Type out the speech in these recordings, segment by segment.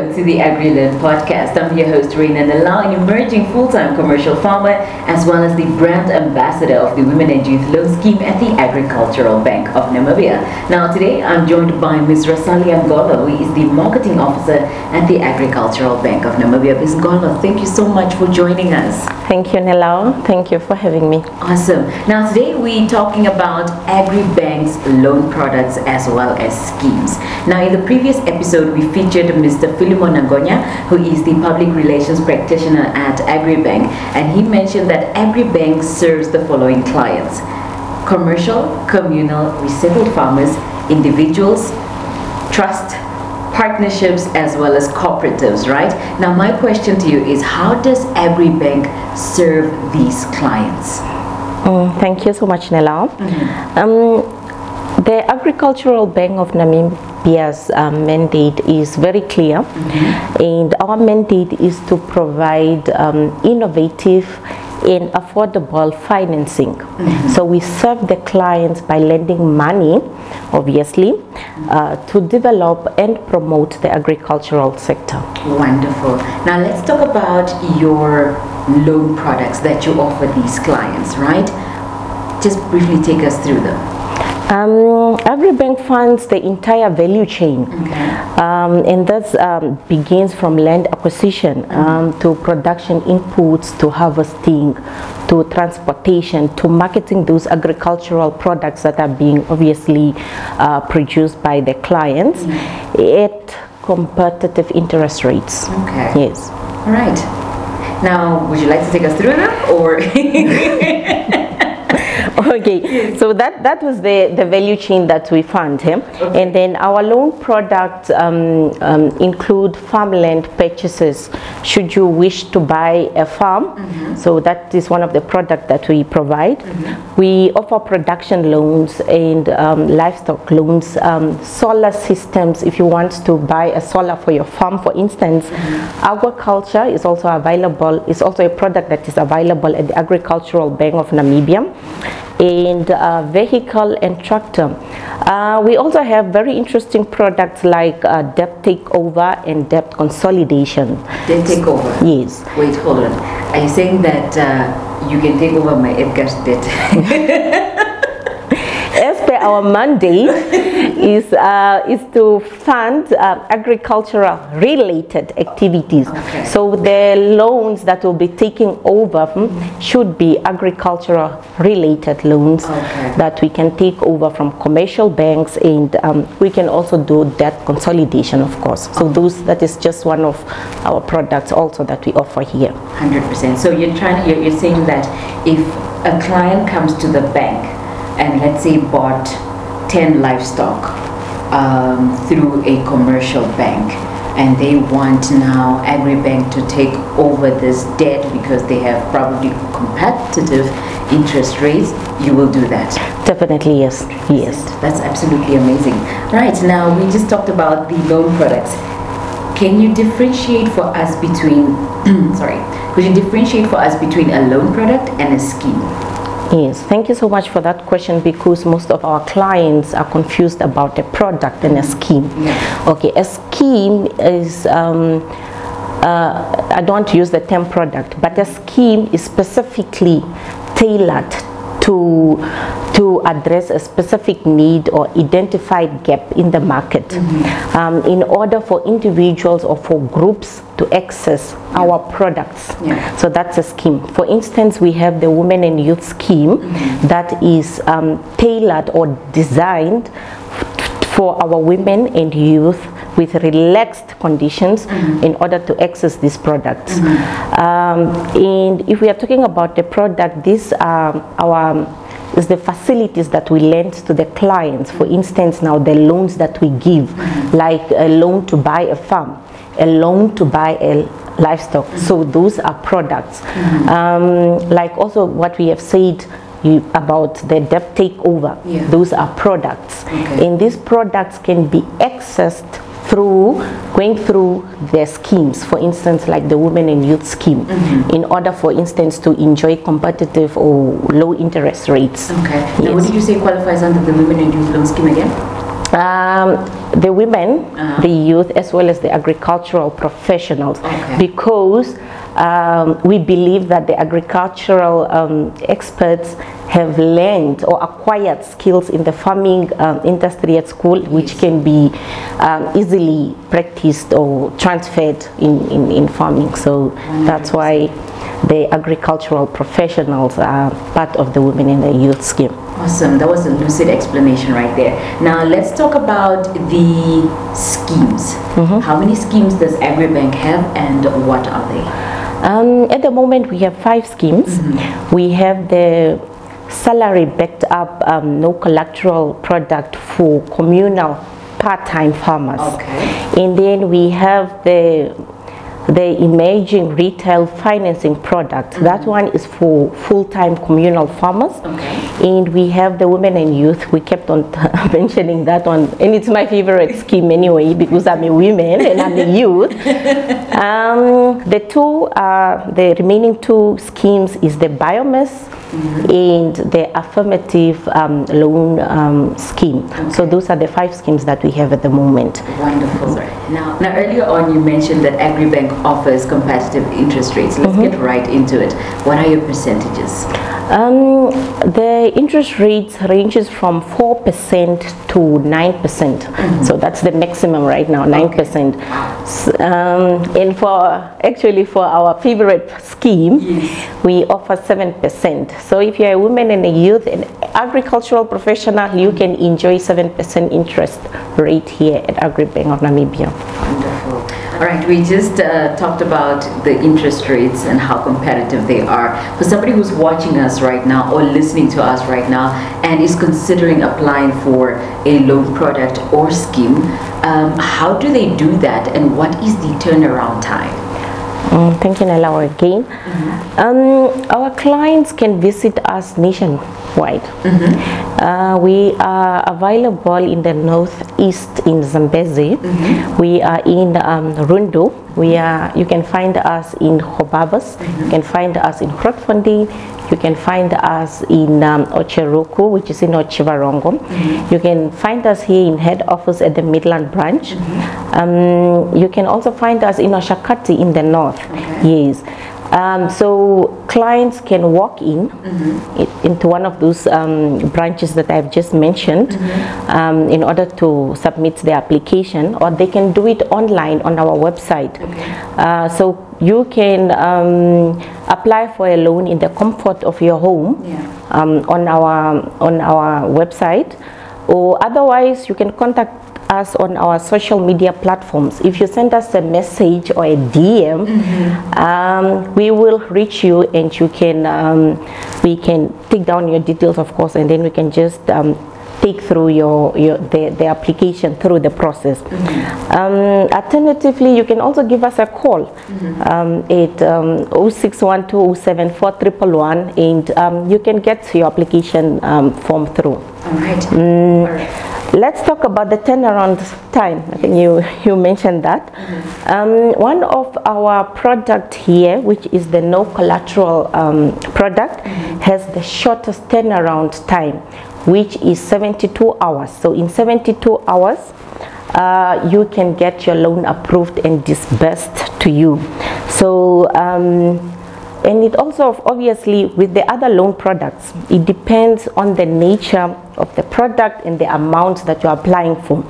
welcome to the AgriLearn podcast. I'm your host, Raina Nala, an emerging full-time commercial farmer, as well as the brand ambassador of the Women and Youth Loan Scheme at the Agricultural Bank of Namibia. Now, today I'm joined by Ms. Rasali Angola, who is the marketing officer at the Agricultural Bank of Namibia. Ms. Angola, thank you so much for joining us. Thank you, Nelao. Thank you for having me. Awesome. Now, today we're talking about AgriBank's loan products as well as schemes. Now, in the previous episode, we featured Mr. Philemon Nagonya, who is the public relations practitioner at AgriBank, and he mentioned that AgriBank serves the following clients commercial, communal, resettled farmers, individuals, trust, partnerships as well as cooperatives, right? Now, my question to you is how does AgriBank serve these clients? Mm, thank you so much, Nela. Mm-hmm. Um, the Agricultural Bank of Um, mandate is very clear, mm-hmm. and our mandate is to provide um, innovative and affordable financing. Mm-hmm. So we serve the clients by lending money, obviously, uh, to develop and promote the agricultural sector. Wonderful. Now let's talk about your loan products that you offer these clients, right? Just briefly take us through them. Um, AgriBank funds the entire value chain, okay. um, and that um, begins from land acquisition mm-hmm. to production inputs to harvesting to transportation to marketing those agricultural products that are being obviously uh, produced by the clients mm-hmm. at competitive interest rates. Okay. Yes. All right. Now, would you like to take us through them or? okay so that that was the the value chain that we fund him okay. and then our loan products um, um, include farmland purchases should you wish to buy a farm mm-hmm. so that is one of the products that we provide mm-hmm. we offer production loans and um, livestock loans um, solar systems if you want to buy a solar for your farm for instance mm-hmm. agriculture is also available is also a product that is available at the agricultural bank of namibia and uh, vehicle and tractor. Uh, we also have very interesting products like uh, debt takeover and debt consolidation. Debt takeover? Yes. Wait, hold on. Are you saying that uh, you can take over my Edgar's debt? our mandate is uh, is to fund uh, agricultural related activities. Okay. so the loans that will be taking over hmm, should be agricultural related loans okay. that we can take over from commercial banks and um, we can also do debt consolidation of course. So those that is just one of our products also that we offer here. 100% so you're trying you're, you're saying that if a client comes to the bank and let's say bought 10 livestock um, through a commercial bank and they want now AgriBank to take over this debt because they have probably competitive interest rates, you will do that. Definitely, yes. Yes. That's absolutely amazing. Right, now we just talked about the loan products. Can you differentiate for us between, sorry, could you differentiate for us between a loan product and a scheme? Yes, thank you so much for that question because most of our clients are confused about a product and a scheme. Okay, a scheme is, um, uh, I don't want to use the term product, but a scheme is specifically tailored to to address a specific need or identified gap in the market mm-hmm. um, in order for individuals or for groups to access yeah. our products. Yeah. So that's a scheme. For instance, we have the Women and Youth Scheme mm-hmm. that is um, tailored or designed for our women and youth with relaxed conditions mm-hmm. in order to access these products. Mm-hmm. Um, and if we are talking about the product, these are our is the facilities that we lend to the clients. For instance, now the loans that we give, mm-hmm. like a loan to buy a farm, a loan to buy a livestock. Mm-hmm. So those are products. Mm-hmm. Um, like also what we have said you, about the debt takeover. Yeah. Those are products. Okay. And these products can be accessed through going through their schemes, for instance, like the Women and Youth Scheme, mm-hmm. in order, for instance, to enjoy competitive or low interest rates. Okay. Yes. Now, what did you say qualifies under the Women and Youth Loan Scheme again? Um, the women, Uh-huh. the youth, as well as the agricultural professionals, Okay. because um, we believe that the agricultural um, experts have learned or acquired skills in the farming um, industry at school, which can be um, easily practiced or transferred in, in, in farming. So that's why the agricultural professionals are part of the women in the youth scheme. Awesome. That was a lucid explanation right there. Now let's talk about the schemes. How many schemes does AgriBank have and what are they? Um, at the moment, we have five schemes. We have the salary backed up um, no collateral product for communal part-time farmers. Okay. And then we have the the emerging retail financing product. That one is for full-time communal farmers. Okay. And we have the women and youth. We kept on mentioning that one, and it's my favorite scheme anyway because I'm a woman and I'm a youth. Um, the two, uh, the remaining two schemes is the biomass and the affirmative um, loan um, scheme. So those are the five schemes that we have at the moment. Wonderful. Now, now earlier on you mentioned that AgriBank offers competitive interest rates. Let's get right into it. What are your percentages? Um, the interest rates ranges from 4% to 9%. So that's the maximum right now, 9%. S- Um, and for actually for our favorite scheme, we offer 7%. So if you're a woman and a youth and agricultural professional, you can enjoy 7% interest rate here at AgriBank of Namibia. All right, we just uh, talked about the interest rates and how competitive they are. For somebody who's watching us right now or listening to us right now and is considering applying for a loan product or scheme, um, how do they do that and what is the turnaround time? Mm, thank you, Nella, again. Um, our clients can visit us nationwide. Uh, we are available in the northeast in Zambezi. We are in um, Rundu. We are. You can find us in Gobabis. You can find us in Grootfontein. You can find us in um, Ocheruku, which is in Otjiwarongo. You can find us here in head office at the Midland branch. Um, you can also find us in Oshakati in the north. Yes. Um, so clients can walk in i- into one of those um, branches that I've just mentioned um, in order to submit their application, or they can do it online on our website. Uh, so you can um, apply for a loan in the comfort of your home Yeah. um, on our on our website, or otherwise you can contact us on our social media platforms. If you send us a message or a DM, um, we will reach you and you can um, we can take down your details, of course, and then we can just um, take through your, your the, the application through the process. Um, alternatively, you can also give us a call um, at um, 0612 074 111 and um, you can get your application um, form through. All right. All right. Let's talk about the turnaround time. I think you, you mentioned that. Um, one of our product here, which is the no collateral um, product, has the shortest turnaround time, which is 72 hours. So in 72 hours, uh, you can get your loan approved and disbursed to you. So um, and it also obviously with the other loan products it depends on the nature of the product and the amount that you're applying for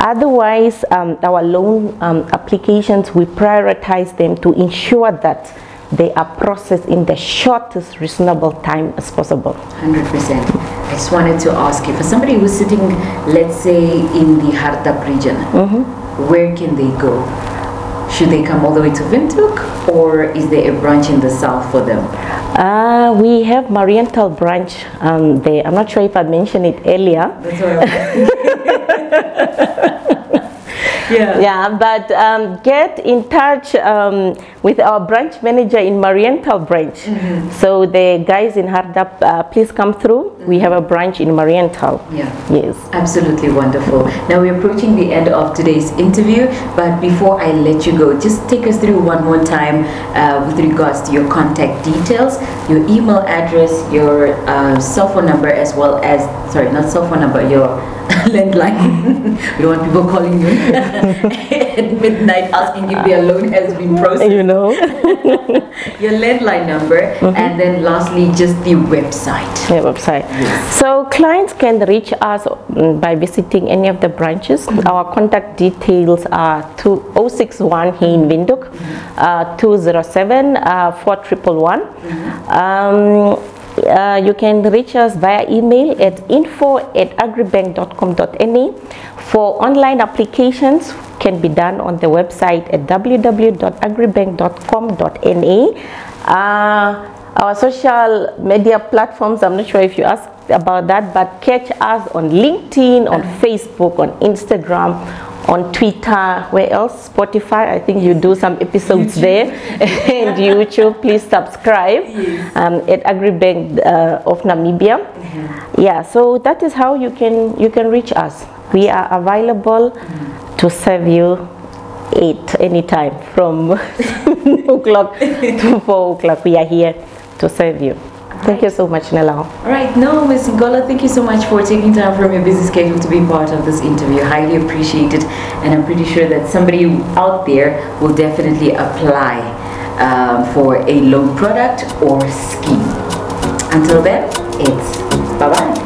otherwise um, our loan um, applications we prioritize them to ensure that they are processed in the shortest reasonable time as possible 100%. I just wanted to ask you, for somebody who's sitting, let's say, in the Hardap region, where can they go? Should they come all the way to Windhoek or is there a branch in the south for them? uh, we have Mariental branch um, there. I'm not sure if I mentioned it earlier. That's what Yeah. Yeah, but um, get in touch um, with our branch manager in Mariental branch. So the guys in Hardap, uh, please come through. We have a branch in Mariental. Yeah. Yes. Absolutely wonderful. Now we're approaching the end of today's interview, but before I let you go, just take us through one more time uh, with regards to your contact details, your email address, your uh, cell phone number, as well as sorry, not cell phone number, your landline. we don't want people calling you at midnight asking if their loan has been processed. You know. Your landline number, and then lastly, just the website. the website. So clients can reach us mm, by visiting any of the branches. Our contact details are two, 061 here in Windhoek, uh, 207 uh, 4111. Um, uh, you can reach us via email at info at agribank.com.na. For online applications can be done on the website at www.agribank.com.na. Uh, our social media platforms, I'm not sure if you asked about that, but catch us on LinkedIn, on Facebook, on Instagram, on Twitter, where else? Spotify, I think you do some episodes there, and YouTube. Please subscribe um, at AgriBank uh, of Namibia. Yeah, so that is how you can you can reach us. We are available to serve you at any time from o'clock to four o'clock. We are here to serve you. Thank you so much, Nela. All right, no, Ms. Ngola, thank you so much for taking time from your busy schedule to be part of this interview. Highly appreciated, and I'm pretty sure that somebody out there will definitely apply um, for a loan product or scheme. Until then, it's bye bye.